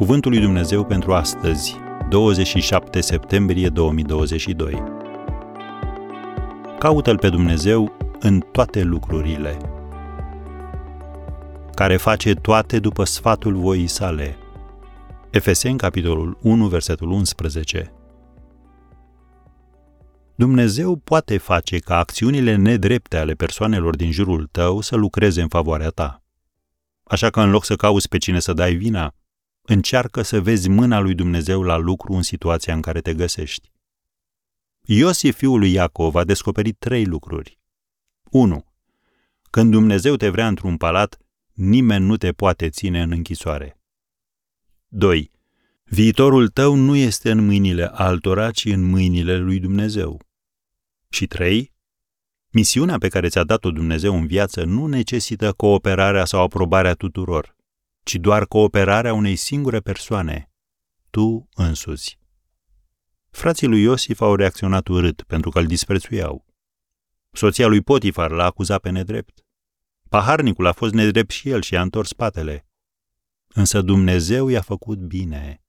Cuvântul lui Dumnezeu pentru astăzi, 27 septembrie 2022. Caută-L pe Dumnezeu în toate lucrurile, care face toate după sfatul voii sale. Efeseni, capitolul 1, versetul 11. Dumnezeu poate face ca acțiunile nedrepte ale persoanelor din jurul tău să lucreze în favoarea ta. Așa că în loc să cauți pe cine să dai vina, încearcă să vezi mâna lui Dumnezeu la lucru în situația în care te găsești. Iosif, fiul lui Iacov, a descoperit trei lucruri. 1. Când Dumnezeu te vrea într-un palat, nimeni nu te poate ține în închisoare. 2. Viitorul tău nu este în mâinile altora, ci în mâinile lui Dumnezeu. Și 3. Misiunea pe care ți-a dat-o Dumnezeu în viață nu necesită cooperarea sau aprobarea tuturor, ci doar cooperarea unei singure persoane, tu însuți. Frații lui Iosif au reacționat urât pentru că îl disprețuiau. Soția lui Potifar l-a acuzat pe nedrept. Paharnicul a fost nedrept și el și a întors spatele. Însă Dumnezeu i-a făcut bine.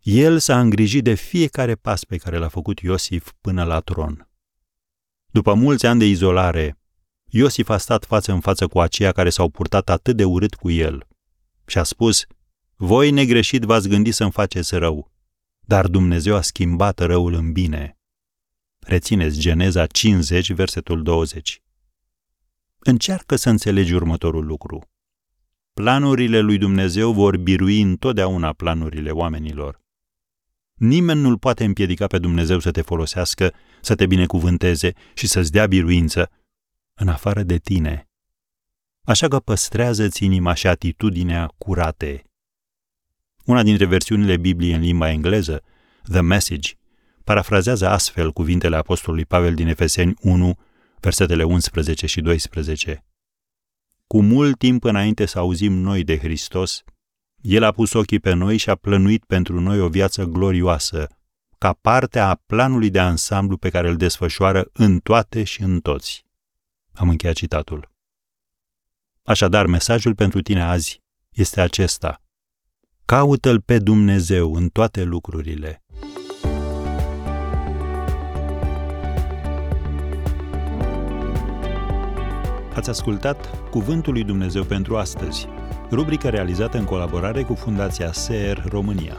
El s-a îngrijit de fiecare pas pe care l-a făcut Iosif până la tron. După mulți ani de izolare, Iosif a stat față în față cu aceia care s-au purtat atât de urât cu el și a spus, Voi negreșit v-ați gândit să-mi faceți rău, dar Dumnezeu a schimbat răul în bine. Rețineți Geneza 50, versetul 20. Încearcă să înțelegi următorul lucru. Planurile lui Dumnezeu vor birui întotdeauna planurile oamenilor. Nimeni nu-l poate împiedica pe Dumnezeu să te folosească, să te binecuvânteze și să-ți dea biruință, în afară de tine. Așa că păstrează-ți inima și atitudinea curate. Una dintre versiunile Bibliei în limba engleză, The Message, parafrazează astfel cuvintele apostolului Pavel din Efeseni 1, versetele 11 și 12. Cu mult timp înainte să auzim noi de Hristos, El a pus ochii pe noi și a plănuit pentru noi o viață glorioasă, ca parte a planului de ansamblu pe care îl desfășoară în toate și în toți. Am încheiat citatul. Așadar, mesajul pentru tine azi este acesta. Caută-L pe Dumnezeu în toate lucrurile. Ați ascultat Cuvântul lui Dumnezeu pentru astăzi, rubrica realizată în colaborare cu Fundația SER România.